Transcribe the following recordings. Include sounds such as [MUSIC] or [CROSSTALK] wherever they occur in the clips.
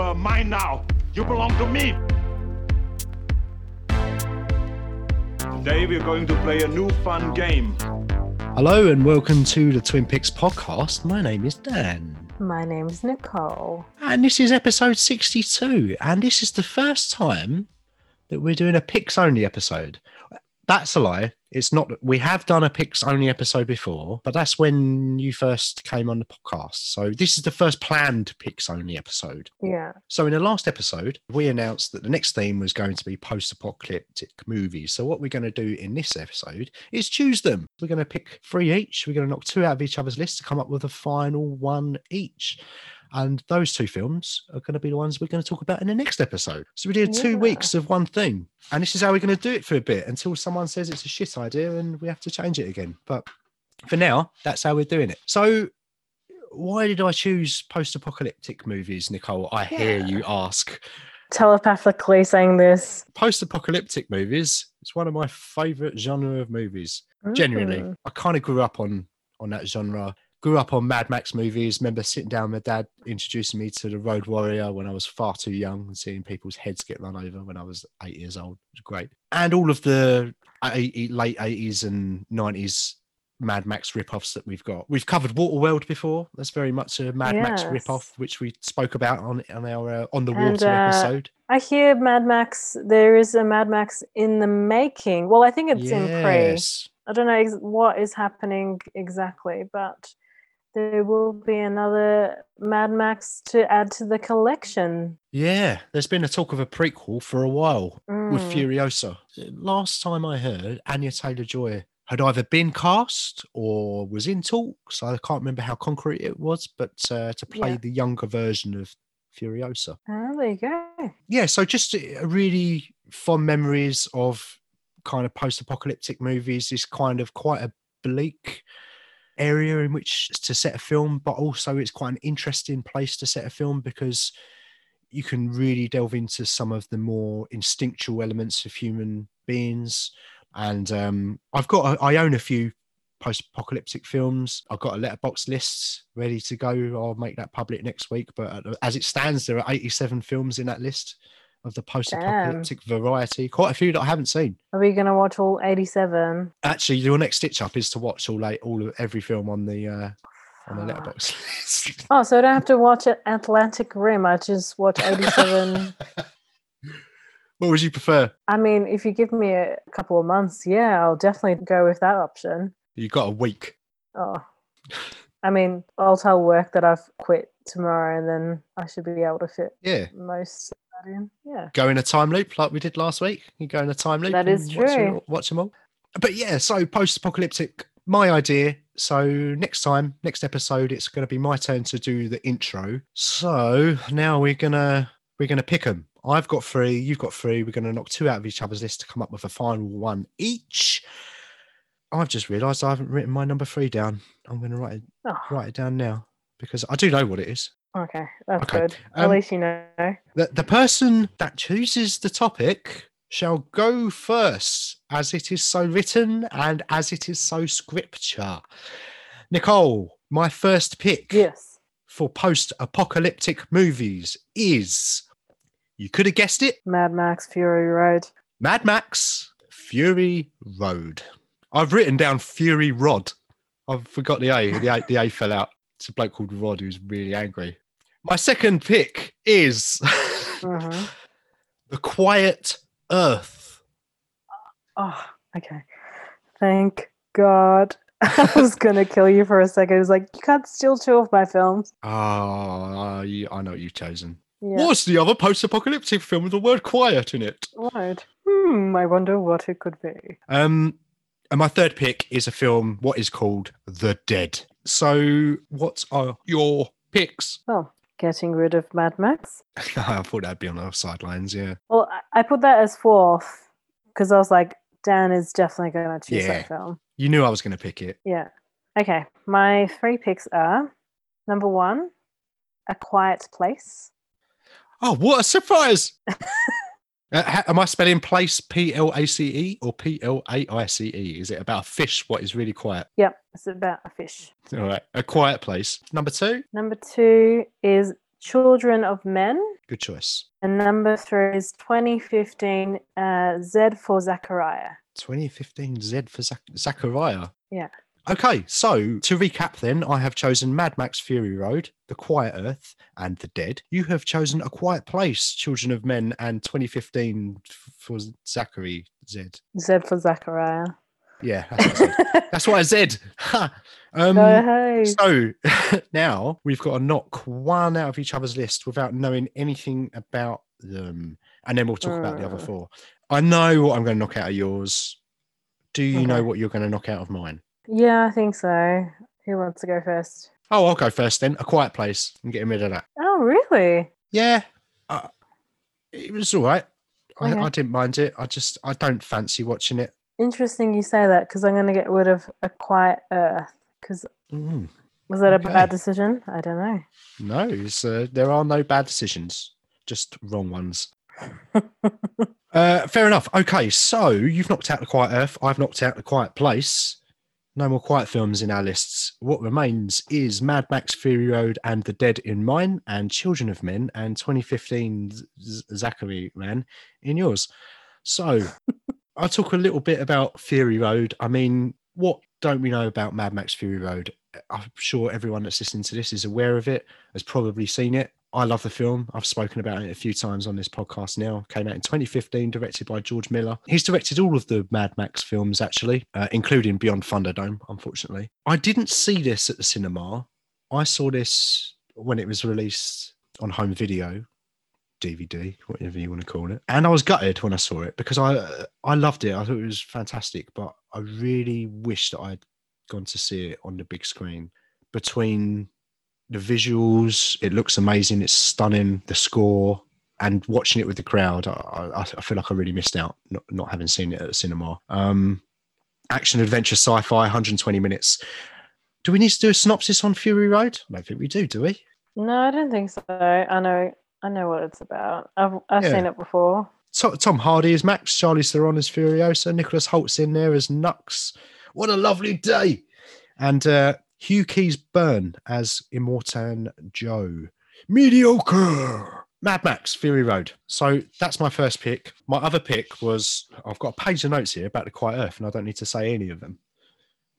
are mine now. You belong to me. Today we're going to play a new fun game. Hello and welcome to the Twin Picks podcast. My name is Dan. My name's Nicole. And this is episode 62. And this is the first time that we're doing a Picks only episode. That's a lie. It's not. We have done a Picks only episode before, but that's when you first came on the podcast. So this is the first planned Picks only episode. Yeah. So in the last episode, we announced that the next theme was going to be post-apocalyptic movies. So what we're going to do in this episode is choose them. We're going to pick three each. We're going to knock two out of each other's list to come up with a final one each. And those two films are going to be the ones we're going to talk about in the next episode. So we did two Yeah. weeks of one thing. And this is how we're going to do it for a bit until someone says it's a shit idea and we have to change it again. But for now, that's how we're doing it. So why did I choose post-apocalyptic movies, Nicole? I hear you ask. Telepathically saying this. Post-apocalyptic movies. It's one of my favorite genre of movies. Genuinely, Mm. I kind of grew up on on that genre. Grew up on Mad Max movies. Remember sitting down with my dad introducing me to the Road Warrior when I was far too young and seeing people's heads get run over when I was eight years old. It was great. And all of the 80, late 80s and 90s Mad Max rip-offs that we've got. We've covered Waterworld before. That's very much a Mad Max Yes. rip-off, which we spoke about on on our uh, on the And, water uh, episode. I hear Mad Max, there is a Mad Max in the making. Well, I think it's in pre. I don't know ex- what is happening exactly, but there will be another Mad Max to add to the collection. Yeah, there's been a talk of a prequel for a while with Mm. Furiosa. Last time I heard, Anya Taylor Joy had either been cast or was in talks. I can't remember how concrete it was, but uh, to play Yeah. the younger version of Furiosa. Oh, there you go. Yeah, so just uh, really fond memories of kind of post apocalyptic movies, this kind of quite a bleak area in which to set a film, but also it's quite an interesting place to set a film because you can really delve into some of the more instinctual elements of human beings. And um, I've got, I own a few post-apocalyptic films. I've got a Letterboxd list ready to go. I'll make that public next week. But as it stands, there are 87 films in that list of the post-apocalyptic variety. Quite a few that I haven't seen. Are we going to watch all 87? Actually, your next stitch up is to watch all like all of every film on the uh, on the Letterboxd list. Oh, so I don't have to watch Atlantic Rim. I just watch [LAUGHS] 87. what would you prefer? I mean, if you give me a couple of months, yeah, I'll definitely go with that option. You got a week. Oh, I mean, I'll tell work that I've quit tomorrow, and then I should be able to fit Yeah. most of that in. Yeah. go in a time loop like we did last week. You go in a time loop. That is and watch, true. watch them all. But yeah, so post-apocalyptic. My idea. So next time, next episode, it's going to be my turn to do the intro. So now we're gonna we're gonna pick them. I've got three. You've got three. We're going to knock two out of each other's list to come up with a final one each. I've just realised I haven't written my number three down. I'm going to write it Oh, write it down now because I do know what it is. Okay, that's Okay, good. um, At least you know. The, the person that chooses the topic shall go first, as it is so written and as it is so scripture. Nicole, my first pick Yes. for post apocalyptic movies is you could have guessed it Mad Max Fury Road. Mad Max Fury Road. I've written down Fury Rod. I've forgot the A. The A, the a fell out. It's a bloke called Rod who's really angry. My second pick is Mhm. [LAUGHS] The Quiet Earth. Oh, okay. Thank God. [LAUGHS] I was gonna kill you for a second. It was like you can't steal two of my films. You- I know what you've chosen. Yeah. What's the other post-apocalyptic film with the word quiet in it? Right. Hmm. I wonder what it could be. Um, and my third pick is a film what is called The Dead. So, what are your picks? Oh, getting rid of Mad Max. [LAUGHS] I thought that'd be on our sidelines. Yeah. Well, I- put that as fourth because I was like, Dan is definitely going to choose Yeah. that film. You knew I was going to pick it. Yeah. Okay. My three picks are number one, A Quiet Place. Oh, what a surprise! [LAUGHS] Uh, am I spelling place P L A C E or P L A I C E? Is it about a fish? What is really quiet? Yep. It's about a fish. All right, a quiet place. Number two. Number two is Children of Men. Good choice. And number three is 2015 uh, Z for Zachariah. 2015 Z for Zach- Zachariah. Yeah. Okay, so to recap, then I have chosen Mad Max Fury Road, The Quiet Earth, and The Dead. You have chosen A Quiet Place, Children of Men, and 2015 for Zachary Z. Z for Zachariah. Yeah, that's what I said. [LAUGHS] That's what I said. Um, hey. so [LAUGHS] now we've got to knock one out of each other's list without knowing anything about them, and then we'll talk about the other Mm. four. I know what I'm going to knock out of yours. Do you know what you're going to knock out of mine? Yeah, I think so. Who wants to go first? Oh, I'll go first then. A Quiet Place. I'm getting rid of that. Oh, really? Yeah, uh, it was all right. I, Okay. I didn't mind it. I just I don't fancy watching it. Interesting you say that because I'm going to get rid of A Quiet Earth. Because Mm, was that a bad decision? I don't know. no, it's, uh, there are no bad decisions, just wrong ones. [LAUGHS] Uh, fair enough. Okay, so you've knocked out the Quiet Earth. I've knocked out the Quiet Place. No more quiet films in our lists. What remains is Mad Max Fury Road and The Dead in mine, and Children of Men, and 2015 Z- Z- Zachary Man in yours. So [LAUGHS] I'll talk a little bit about Fury Road. I mean, what don't we know about Mad Max Fury Road? I'm sure everyone that's listening to this is aware of it, has probably seen it. I love the film. I've spoken about it a few times on this podcast now. Came out in 2015, directed by George Miller. He's directed all of the Mad Max films, actually, uh, including Beyond Thunderdome, unfortunately. I didn't see this at the cinema. I saw this when it was released on home video, DVD, whatever you want to call it. And I was gutted when I saw it because I I loved it. I thought it was fantastic, but I really wish that I'd gone to see it on the big screen. Between the visuals, it looks amazing. It's stunning. The score and watching it with the crowd, I, I, I feel like I really missed out not, not having seen it at the cinema. Um, action adventure sci-fi, 120 minutes. Do we need to do a synopsis on Fury Road? I don't think we do. Do we? No, I don't think so. I know. I know what it's about. I've I've Yeah. seen it before. Tom Hardy is Max, Charlize Theron is Furiosa, Nicholas Hoult's in there as Nux. What a lovely day! And uh, Hugh Keays-Byrne as Immortan Joe. Mediocre. Mad Max Fury Road. So that's my first pick. My other pick was I've got a page of notes here about the Quiet Earth, and I don't need to say any of them.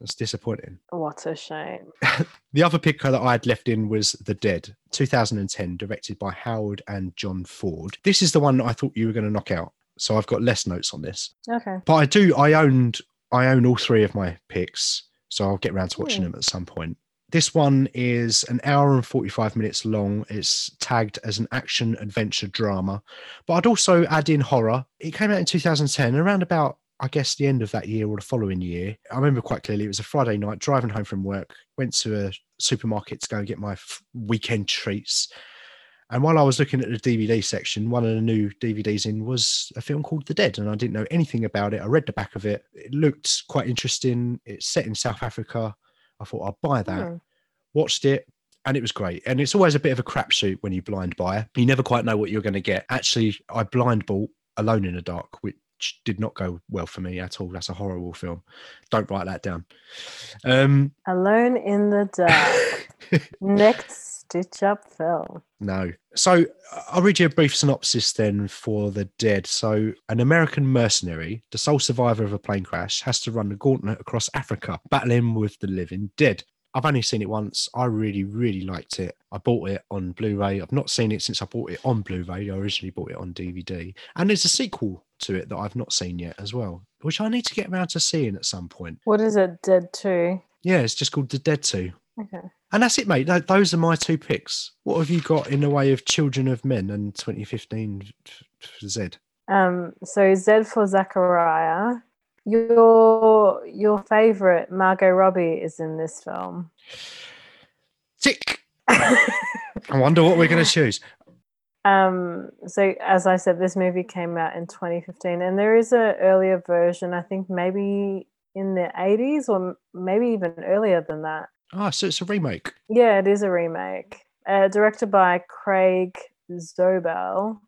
That's disappointing. What a shame. [LAUGHS] The other pick that I had left in was The Dead, 2010, directed by Howard and John Ford. This is the one that I thought you were going to knock out. So I've got less notes on this. Okay. But I do, I owned, I own all three of my picks. So I'll get around to watching Hmm. them at some point. This one is an hour and 45 minutes long. It's tagged as an action adventure drama, but I'd also add in horror. It came out in 2010, around about, I guess, the end of that year or the following year. I remember quite clearly it was a Friday night, driving home from work, went to a supermarket to go and get my f- weekend treats. And while I was looking at the DVD section, one of the new DVDs in was a film called The Dead, and I didn't know anything about it. I read the back of it. It looked quite interesting. It's set in South Africa. I thought I'd buy that Hmm. watched it and it was great and it's always a bit of a crapshoot when you blind buy you never quite know what you're going to get actually i blind bought alone in the dark which did not go well for me at all that's a horrible film don't write that down um Alone in the dark. [LAUGHS] Next stitch up Phil. no so i'll read you a brief synopsis then for the dead so an american mercenary the sole survivor of a plane crash has to run the gauntlet across africa battling with the living dead I've only seen it once. I really, really liked it. I bought it on Blu-ray. I've not seen it since I bought it on Blu-ray. I originally bought it on DVD. And there's a sequel to it that I've not seen yet as well, which I need to get around to seeing at some point. What is it? Dead 2. Yeah, it's just called The Dead 2. Okay. And that's it, mate. Those are my two picks. What have you got in the way of Children of Men and 2015 f- f- Z? Um, so Z for Zachariah. Your your favorite Margot Robbie is in this film. Tick. I wonder what we're going [LAUGHS] to choose. Um, so as I said, this movie came out in 2015, and there is a earlier version. I think maybe in the 80s, or maybe even earlier than that. Ah, so it's a remake. Yeah, it is a remake. Uh, directed by Craig Zobel.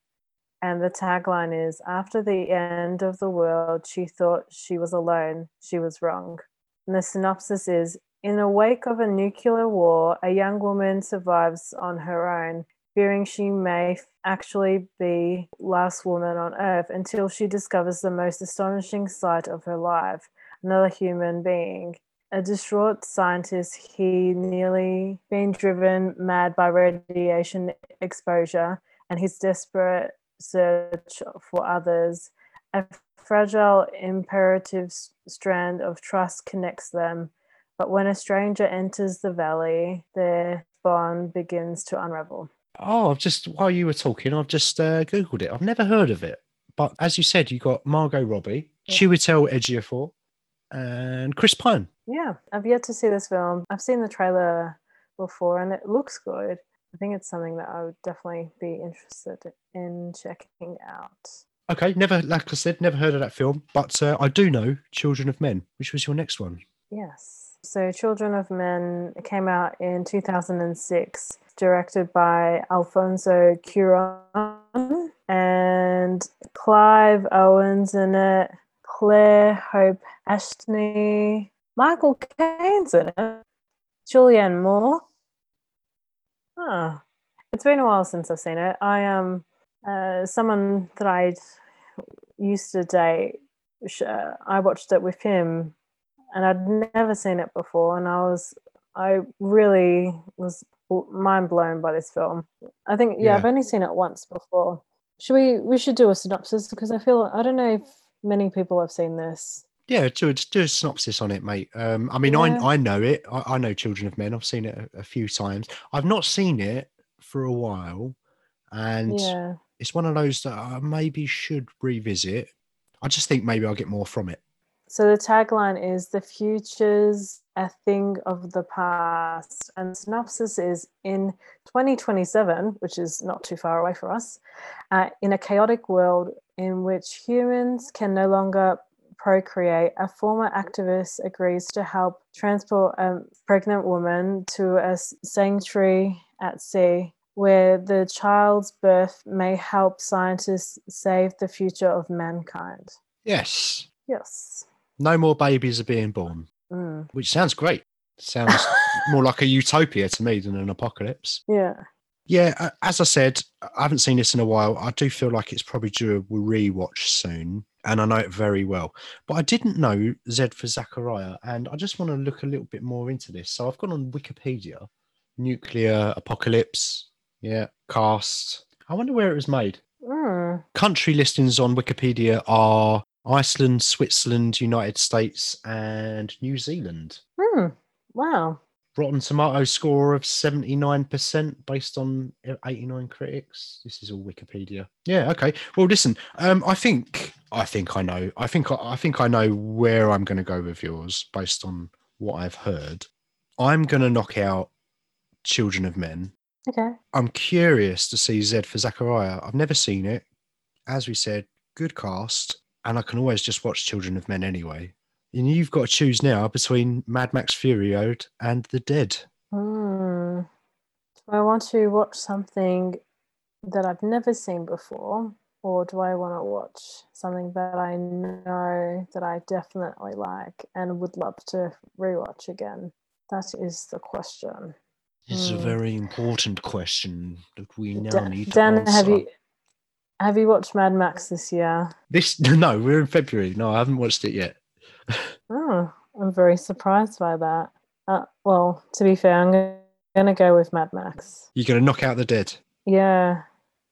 And the tagline is After the end of the world, she thought she was alone. She was wrong. And the synopsis is In the wake of a nuclear war, a young woman survives on her own. fearing she may actually be last woman on Earth until she discovers the most astonishing sight of her life another human being. A distraught scientist, he nearly been driven mad by radiation exposure and his desperate search for others. A fragile, imperative strand of trust connects them, but when a stranger enters the valley, their bond begins to unravel. Oh, I've just while you were talking, I've just uh, googled it. I've never heard of it, but as you said, you got Margot Robbie, Yeah. Chiwetel Ejiofor, and Chris Pine. Yeah, I've yet to see this film. I've seen the trailer before and it looks good. I think it's something that I would definitely be interested in checking out. Okay, never, like I said, never heard of that film, but uh, I do know Children of Men, which was your next one. Yes. So, Children of Men came out in 2006, directed by Alfonso Cuaron and Clive Owens in it, Claire Hope Ashney, Michael Caine's in it, Julianne Moore. Huh. It's been a while since I've seen it. I am uh, someone that I used to date. uh, I watched it with him and I'd never seen it before, and I was, I really was mind blown by this film. I think, yeah, I've only seen it once before. Should we? We should do a synopsis because I feel I don't know if many people have seen this. Yeah, do a, do a synopsis on it, mate. Um, I mean, Yeah. I I know it. I, I know Children of Men. I've seen it a, a few times. I've not seen it for a while, and Yeah, it's one of those that I maybe should revisit. I just think maybe I'll get more from it. So the tagline is "The future's a thing of the past," and synopsis is in 2027, which is not too far away for us, uh, in a chaotic world in which humans can no longer procreate, a former activist agrees to help transport a pregnant woman to a sanctuary at sea where the child's birth may help scientists save the future of mankind. Yes, Yes. no more babies are being born, Mm. which sounds great. Sounds [LAUGHS] more like a utopia to me than an apocalypse. Yeah. Yeah, as I said, I haven't seen this in a while. I do feel like it's probably due a rewatch soon, and I know it very well. But I didn't know Z for Zachariah, and I just want to look a little bit more into this. So I've gone on Wikipedia, nuclear apocalypse, yeah, cast. I wonder where it was made. Mm. Country listings on Wikipedia are Iceland, Switzerland, United States, and New Zealand. Hmm. Wow. Rotten Tomato score of 79% based on 89 critics. This is all Wikipedia. Yeah, okay. Well, listen, um, I think I think I know. I think I think I know where I'm going to go with yours based on what I've heard. I'm going to knock out Children of Men. Okay. I'm curious to see Z for Zachariah. I've never seen it. As we said, good cast, and I can always just watch Children of Men anyway. And you've got to choose now between Mad Max Fury Road and The Dead. Hmm. I want to watch something that I've never seen before, or do I want to watch something that I know that I definitely like and would love to rewatch again? That is the question. It's a Hmm. very important question that we now Dan, need to Dan, answer. have you have you watched Mad Max this year? This [LAUGHS] no, we're in February. No, I haven't watched it yet. [LAUGHS] Oh, I'm very surprised by that. Uh, well, to be fair, I'm going to go with Mad Max. You're going to knock out the dead. Yeah.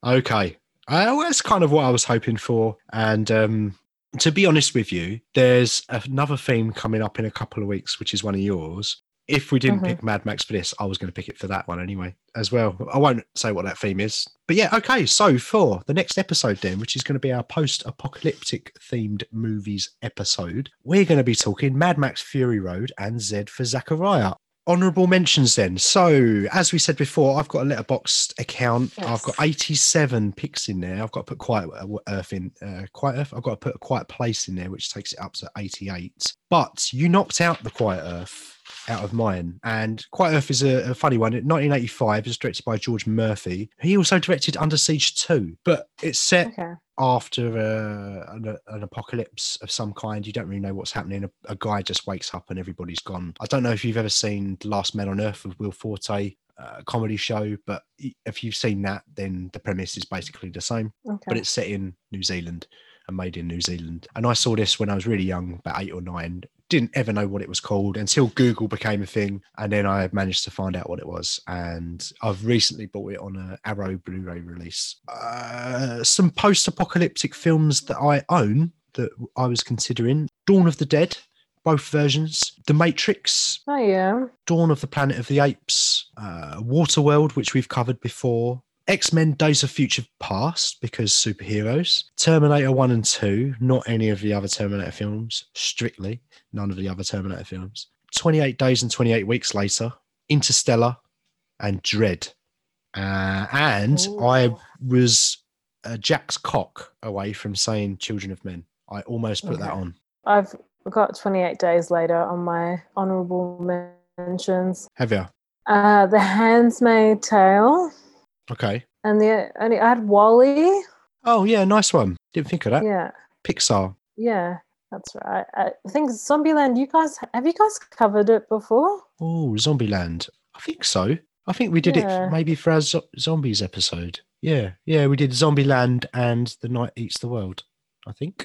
Okay. Uh, well, that's kind of what I was hoping for. And um, to be honest with you, there's another theme coming up in a couple of weeks, which is one of yours. If we didn't Mhm. pick Mad Max for this, I was going to pick it for that one anyway, as well. I won't say what that theme is. But yeah, okay. So for the next episode, then, which is going to be our post apocalyptic themed movies episode, we're going to be talking Mad Max Fury Road and Z for Zachariah. Honorable mentions then. So, as we said before, I've got a Letterboxd account. I've got 87 picks in there. I've got to put Quiet Earth in. Uh, Quiet Earth. I've got to put a Quiet Place in there, which takes it up to 88. But you knocked out the Quiet Earth out of mine. And Quiet Earth is a, a funny one. In 1985, it was directed by George Murphy. He also directed Under Siege 2, but it's set Okay. After uh, an, an apocalypse of some kind. You don't really know what's happening. A, a guy just wakes up and everybody's gone. I don't know if you've ever seen The Last Man on Earth with Will Forte. uh, comedy show. But if you've seen that, then the premise is basically the same. Okay. But it's set in New Zealand and made in New Zealand. And I saw this when I was really young, about eight or nine. Didn't ever know what it was called until Google became a thing, and then I managed to find out what it was. And I've recently bought it on a Arrow Blu-ray release. Uh, some post-apocalyptic films that I own that I was considering: Dawn of the Dead, both versions, The Matrix, oh yeah. Dawn of the Planet of the Apes, uh, Waterworld, which we've covered before, X Men Days of Future Past, because superheroes, Terminator 1 and 2, not any of the other Terminator films, strictly, none of the other Terminator films, 28 Days and 28 Weeks Later, Interstellar, and Dread. Uh, and I was uh, Jack's cock away from saying Children of Men. I almost put that on. I've got 28 days later on my honorable mentions. Have you? Uh, The Handmaid's Tale, Okay. and the only I had WALL-E. Oh, yeah, nice one. Didn't think of that. Yeah, Pixar. yeah, that's right. I think Zombieland. You guys have you guys covered it before? Oh, Zombieland. I think so. I think we did Yeah. it maybe for our zo- zombies episode. Yeah, yeah, we did Zombieland and The Night Eats the World. I think,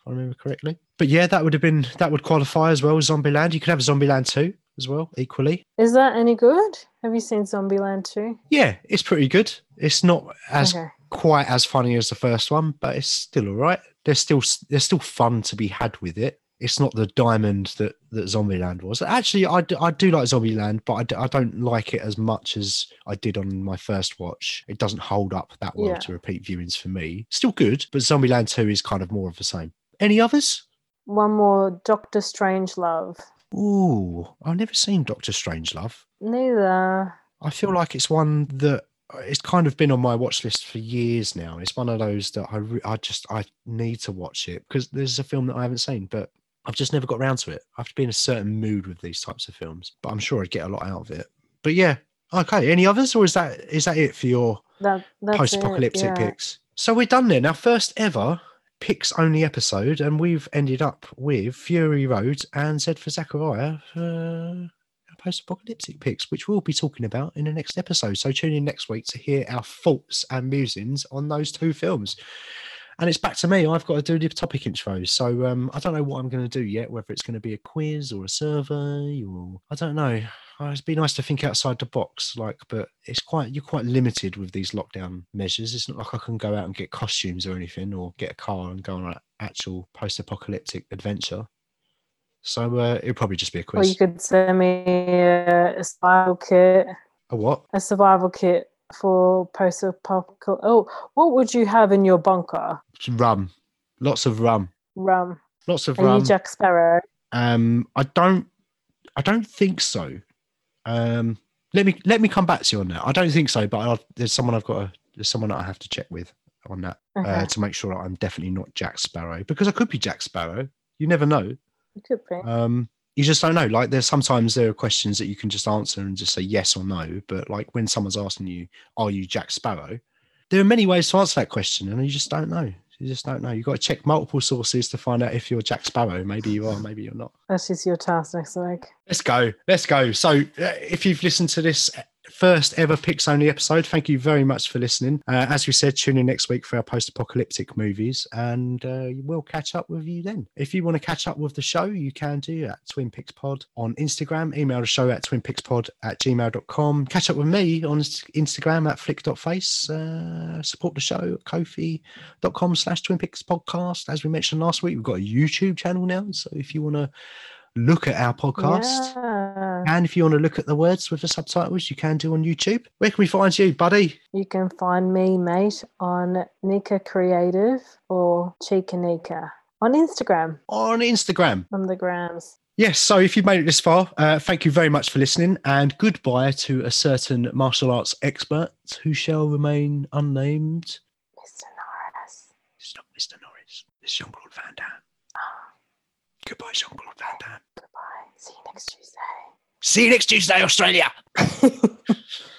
if I remember correctly. But yeah, that would have been that would qualify as well. Zombieland. You could have Zombieland two as well, equally. Is that any good? Have you seen Zombieland 2? Yeah, it's pretty good. It's not as Okay. quite as funny as the first one, but it's still all right. There's still there's still fun to be had with it. It's not the diamond that that Zombieland was. Actually, I do, I do like Zombieland, but I, d- I don't like it as much as I did on my first watch. It doesn't hold up that well Yeah. to repeat viewings for me. Still good, but Zombieland Two is kind of more of the same. Any others? One more, Doctor Strangelove. Ooh, I've never seen Doctor Strangelove. Neither. I feel like it's one that it's kind of been on my watch list for years now. It's one of those that I re- I just I need to watch it because there's a film that I haven't seen, but I've just never got around to it. I have to be in a certain mood with these types of films, but I'm sure I'd get a lot out of it. But yeah, okay. Any others, or is that is that it for your That post-apocalyptic yeah. picks? So we're done then. Our first ever picks only episode, and we've ended up with Fury Road and Z for Zachariah for our post-apocalyptic picks, which we'll be talking about in the next episode. So tune in next week to hear our thoughts and musings on those two films. And it's back to me. I've got to do the topic intros. So um, I don't know what I'm going to do yet, whether it's going to be a quiz or a survey or I don't know. Uh, It'd be nice to think outside the box, like, but it's quite you're quite limited with these lockdown measures. It's not like I can go out and get costumes or anything, or get a car and go on an actual post-apocalyptic adventure. So uh, it'll probably just be a quiz. Or you could send me a survival kit, A what? a survival kit for post-apocalyptic. Oh, what would you have in your bunker? Rum, lots of rum, Rum. lots of you rum. Jack Sparrow? Um, I don't, I don't think so. Um, let me let me come back to you on that. I don't think so, but i there's someone I've got to, there's someone that I have to check with on that Okay. uh, to make sure that I'm definitely not Jack Sparrow because I could be Jack Sparrow. You never know. could be. Um, you just don't know. Like there's sometimes there are questions that you can just answer and just say yes or no. But like when someone's asking you, "Are you Jack Sparrow?" There are many ways to answer that question, and you just don't know. You just don't know. You've got to check multiple sources to find out if you're Jack Sparrow. Maybe you are, maybe you're not. That is just your task next week. Let's go. Let's go. So, uh, if you've listened to this first ever Picks Only episode, thank you very much for listening. Uh, as we said, tune in next week for our post apocalyptic movies, and uh, we'll catch up with you then. If you want to catch up with the show, you can do at Twin Picks Pod on Instagram. Email the show at twinpixpod at gmail.com. Catch up with me on Instagram at flick.face. Uh, support the show at kofi.com slash Twin Picks Podcast. As we mentioned last week, we've got a YouTube channel now. So, if you want to look at our podcast. Yeah. And if you want to look at the words with the subtitles, you can do on YouTube. Where can we find you, buddy? You can find me, mate, on Nika Creative or Chica Nika on Instagram, On Instagram. on the grams. Yes, so if you've made it this far, uh, thank you very much for listening and goodbye to a certain martial arts expert who shall remain unnamed. Mr. Norris. It's not Mr. Norris, it's Jean Claude Van Damme. Goodbye, Jean Claude Van Damme. Goodbye. See you next Tuesday. See you next Tuesday, Australia. [LAUGHS]